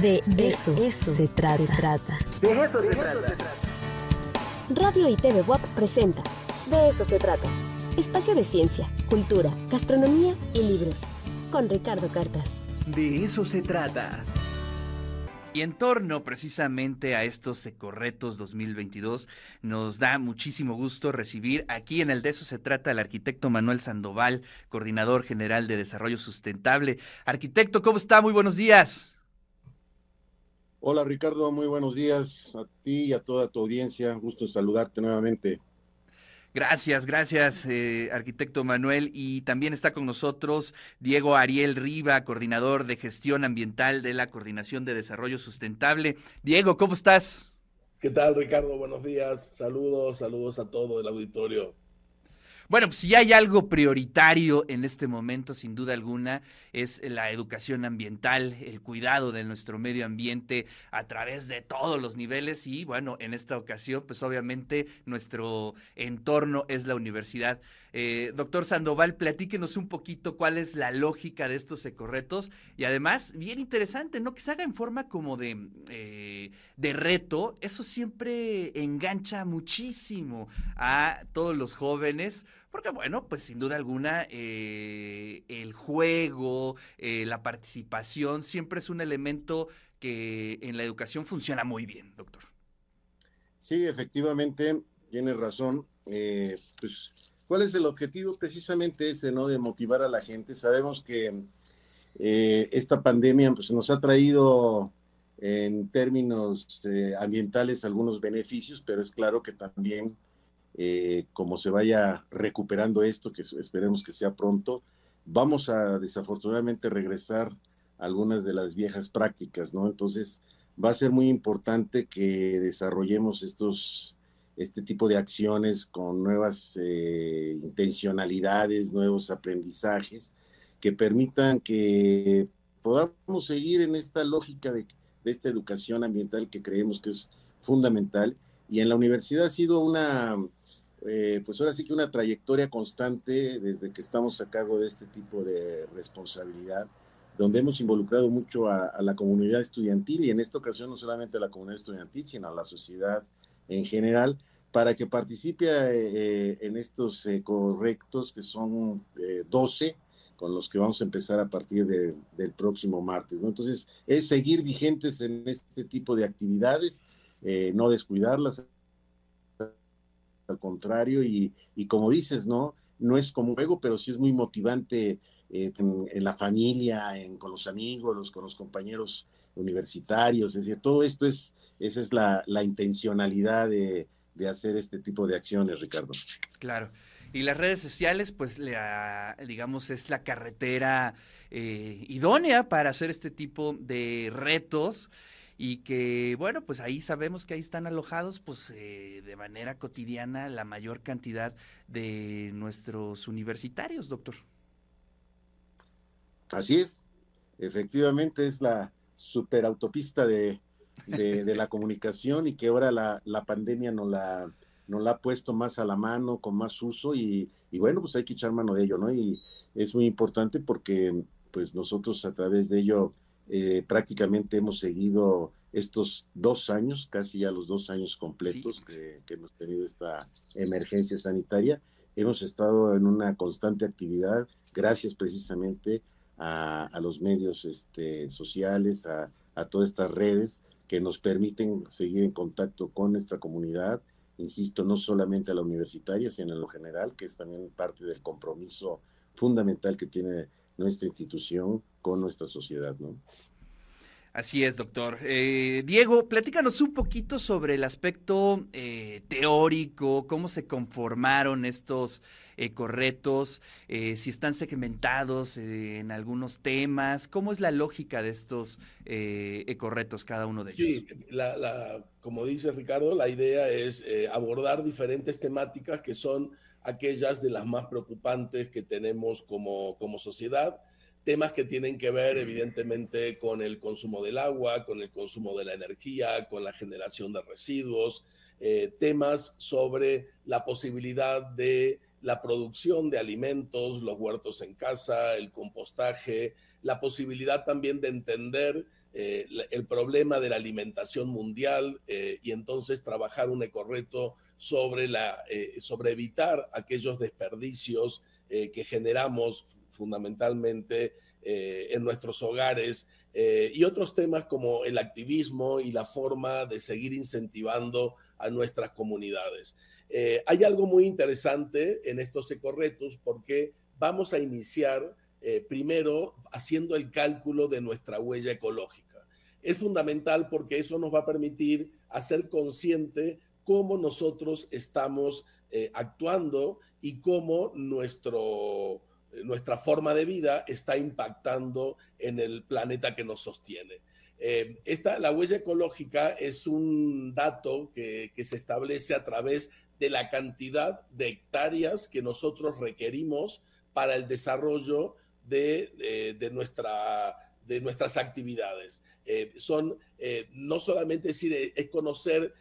De eso, eso se trata. De eso se trata. Radio y TV WAP presenta De eso se trata. Espacio de ciencia, cultura, gastronomía y libros. Con Ricardo Cartas. De eso se trata. Y en torno precisamente a estos Ecorretos 2022, nos da muchísimo gusto recibir aquí en el De eso se trata al arquitecto Manuel Sandoval, coordinador general de Desarrollo Sustentable. Arquitecto, ¿cómo está? Muy buenos días. Hola Ricardo, muy buenos días a ti y a toda tu audiencia. Gusto saludarte nuevamente. Gracias, gracias, eh, arquitecto Manuel. Y también está con nosotros Diego Ariel Riva, coordinador de gestión ambiental de la Coordinación de Desarrollo Sustentable. Diego, ¿cómo estás? ¿Qué tal, Ricardo? Buenos días. Saludos, saludos a todo el auditorio. Bueno, pues si hay algo prioritario en este momento, sin duda alguna, es la educación ambiental, el cuidado de nuestro medio ambiente a través de todos los niveles y bueno, en esta ocasión, pues obviamente nuestro entorno es la universidad. Eh, doctor Sandoval, platíquenos un poquito cuál es la lógica de estos ecorretos y además, bien interesante, ¿no? Que se haga en forma como de, eh, de reto, eso siempre engancha muchísimo a todos los jóvenes, porque bueno, pues sin duda alguna eh, el juego, la participación siempre es un elemento que en la educación funciona muy bien, doctor. Sí, efectivamente, tiene razón. pues ¿Cuál es el objetivo? Precisamente ese, ¿no? De motivar a la gente. Sabemos que eh, esta pandemia pues, nos ha traído en términos eh, ambientales algunos beneficios, pero es claro que también, eh, como se vaya recuperando esto, que esperemos que sea pronto, vamos a desafortunadamente regresar a algunas de las viejas prácticas, ¿no? Entonces, va a ser muy importante que desarrollemos estos este tipo de acciones con nuevas eh, intencionalidades, nuevos aprendizajes que permitan que podamos seguir en esta lógica de, esta educación ambiental que creemos que es fundamental. Y en la universidad ha sido una, eh, pues ahora sí que una trayectoria constante desde que estamos a cargo de este tipo de responsabilidad, donde hemos involucrado mucho a, a la comunidad estudiantil y en esta ocasión no solamente a la comunidad estudiantil, sino a la sociedad en general para que participe eh, en estos eh, correctos, que son 12, eh, con los que vamos a empezar a partir del próximo martes. ¿no? Entonces, es seguir vigentes en este tipo de actividades, no descuidarlas, al contrario, y, como dices, ¿no? No es como juego, pero sí es muy motivante en, la familia, con los amigos, con los compañeros universitarios, es decir, todo esto es, esa es la, intencionalidad de hacer este tipo de acciones, Ricardo. Claro. Y las redes sociales, pues, la, digamos, es la carretera eh, idónea para hacer este tipo de retos y que, bueno, pues ahí sabemos que ahí están alojados, pues, eh, de manera cotidiana la mayor cantidad de nuestros universitarios, doctor. Así es, efectivamente es la superautopista de, de, la comunicación y que ahora la, la pandemia nos la, nos la ha puesto más a la mano, con más uso y, y, bueno, pues hay que echar mano de ello, ¿no? Y es muy importante porque pues nosotros a través de ello eh, prácticamente hemos seguido estos dos años, casi ya los dos años completos que, que, hemos tenido esta emergencia sanitaria, hemos estado en una constante actividad gracias precisamente a, a los medios este, sociales, a, a todas estas redes que nos permiten seguir en contacto con nuestra comunidad, insisto, no solamente a la universitaria, sino en lo general, que es también parte del compromiso fundamental que tiene nuestra institución con nuestra sociedad, ¿no? Así es, doctor. Eh, Diego, platícanos un poquito sobre el aspecto eh, teórico, cómo se conformaron estos ecorretos, eh, si están segmentados en algunos temas, cómo es la lógica de estos ecorretos, cada uno de ellos. Sí, como dice Ricardo, la idea es abordar diferentes temáticas que son aquellas de las más preocupantes que tenemos como, como sociedad temas que tienen que ver evidentemente con el consumo del agua, con el consumo de la energía, con la generación de residuos, eh, temas sobre la posibilidad de la producción de alimentos, los huertos en casa, el compostaje, la posibilidad también de entender eh, el problema de la alimentación mundial eh, y entonces trabajar un ecorreto sobre, la, sobre evitar aquellos desperdicios que generamos fundamentalmente en nuestros hogares y otros temas como el activismo y la forma de seguir incentivando a nuestras comunidades. hay algo muy interesante en estos ecorretos porque vamos a iniciar primero haciendo el cálculo de nuestra huella ecológica es fundamental porque eso nos va a permitir hacer consciente cómo nosotros estamos eh, actuando y cómo nuestro, nuestra forma de vida está impactando en el planeta que nos sostiene. Eh, esta, la huella ecológica es un dato que, se establece a través de la cantidad de hectáreas que nosotros requerimos para el desarrollo de, eh, de nuestra de nuestras actividades. Eh, son eh, no solamente decir, eh, es conocer,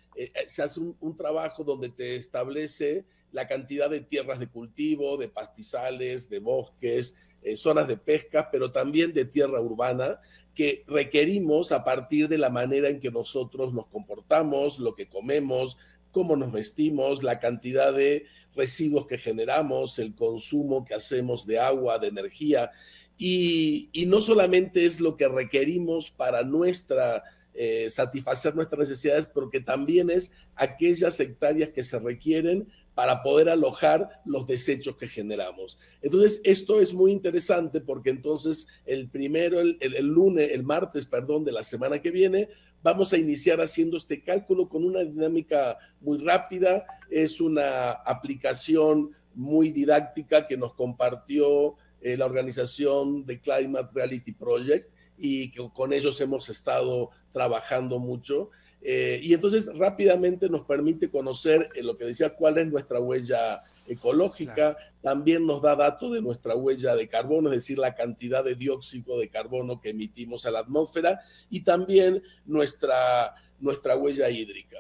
se hace un, trabajo donde te establece la cantidad de tierras de cultivo, de pastizales, de bosques, zonas de pesca, pero también de tierra urbana que requerimos a partir de la manera en que nosotros nos comportamos, lo que comemos, cómo nos vestimos, la cantidad de residuos que generamos, el consumo que hacemos de agua, de energía. Y, no solamente es lo que requerimos para nuestra eh, satisfacer nuestras necesidades, pero que también es aquellas hectáreas que se requieren para poder alojar los desechos que generamos. Entonces, esto es muy interesante porque entonces el primero, el, el, lunes, el martes, perdón, de la semana que viene, vamos a iniciar haciendo este cálculo con una dinámica muy rápida. Es una aplicación muy didáctica que nos compartió eh, la organización de Climate Reality Project y que con ellos hemos estado trabajando mucho. Eh, y entonces rápidamente nos permite conocer eh, lo que decía, cuál es nuestra huella ecológica, también nos da datos de nuestra huella de carbono, es decir, la cantidad de dióxido de carbono que emitimos a la atmósfera y también nuestra, nuestra huella hídrica.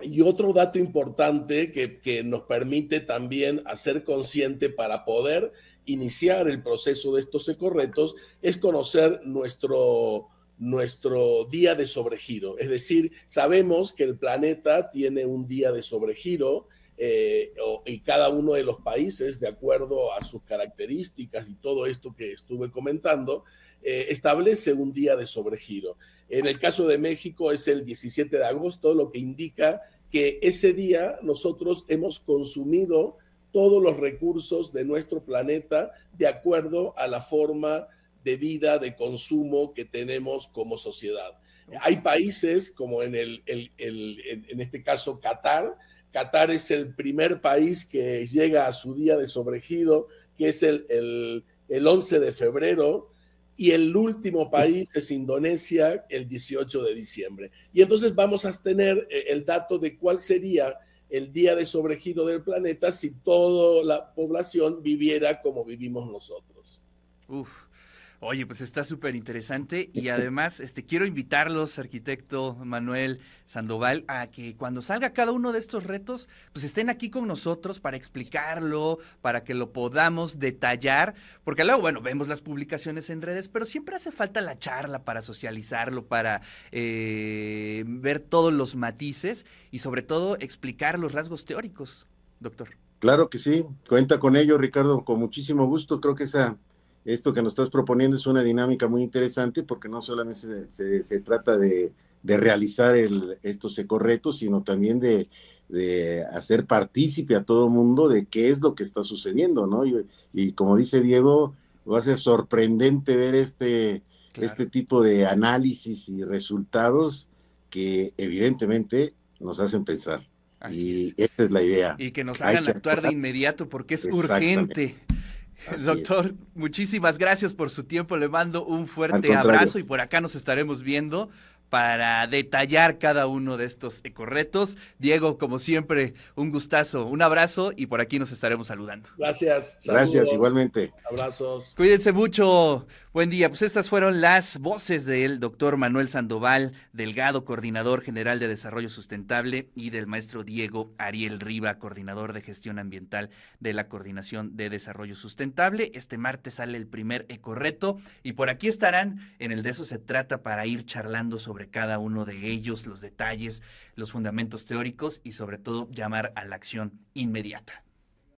Y otro dato importante que, nos permite también hacer consciente para poder iniciar el proceso de estos ecorretos es conocer nuestro, nuestro día de sobregiro. Es decir, sabemos que el planeta tiene un día de sobregiro eh, y cada uno de los países, de acuerdo a sus características y todo esto que estuve comentando, eh, establece un día de sobregiro. En el caso de México es el 17 de agosto, lo que indica que ese día nosotros hemos consumido todos los recursos de nuestro planeta de acuerdo a la forma de vida, de consumo que tenemos como sociedad. Hay países como en, el, en este caso Qatar. Qatar es el primer país que llega a su día de sobregido, que es el, el, el 11 de febrero, y el último país es Indonesia el 18 de diciembre. Y entonces vamos a tener eh, el dato de cuál sería el día de sobregiro del planeta si toda la población viviera como vivimos nosotros. Uf. Oye, pues está súper interesante y además este, quiero invitarlos, arquitecto Manuel Sandoval, a que cuando salga cada uno de estos retos, pues estén aquí con nosotros para explicarlo, para que lo podamos detallar, porque luego, bueno, vemos las publicaciones en redes, pero siempre hace falta la charla para socializarlo, para eh, ver todos los matices y sobre todo explicar los rasgos teóricos, doctor. Claro que sí, cuenta con ello, Ricardo, con muchísimo gusto. Creo que esa esto que nos estás proponiendo es una dinámica muy interesante porque no solamente se, trata de, realizar estos ecorretos, sino también de, hacer partícipe a todo mundo de qué es lo que está sucediendo, ¿no? Y, como dice Diego, va a ser sorprendente ver este, este tipo de análisis y resultados que evidentemente nos hacen pensar. y esa es la idea. Y que nos hagan actuar de inmediato porque es urgente. Doctor, muchísimas gracias por su tiempo. Le mando un fuerte abrazo y por acá nos estaremos viendo para detallar cada uno de estos ecorretos. Diego, como siempre, un gustazo, un abrazo y por aquí nos estaremos saludando. Gracias. Saludos. Gracias, igualmente. Abrazos. Cuídense mucho. Buen día. Pues estas fueron las voces del doctor Manuel Sandoval, Delgado, coordinador general de Desarrollo Sustentable, y del maestro Diego Ariel Riva, coordinador de gestión ambiental de la Coordinación de Desarrollo Sustentable. Este martes sale el primer ecorreto y por aquí estarán. En el de eso se trata para ir charlando sobre sobre cada uno de ellos, los detalles, los fundamentos teóricos y sobre todo llamar a la acción inmediata.